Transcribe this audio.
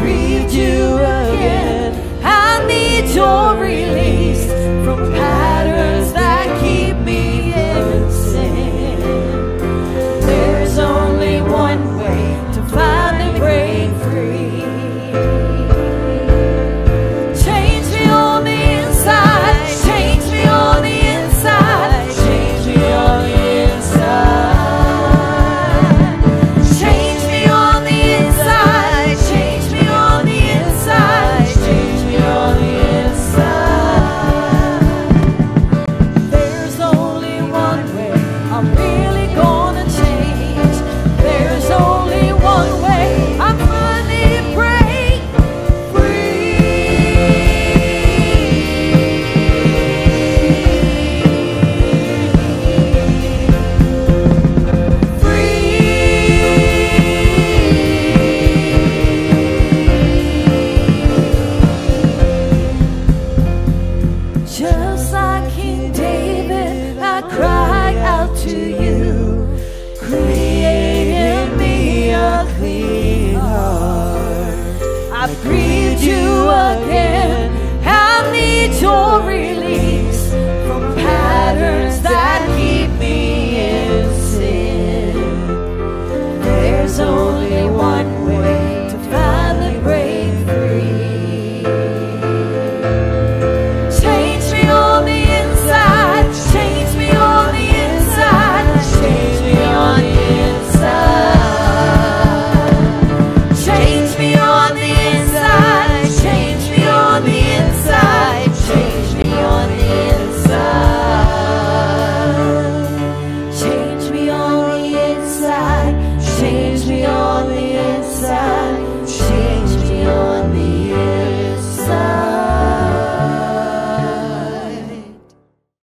breathe you again. I need your. I greet you again. I need your relief.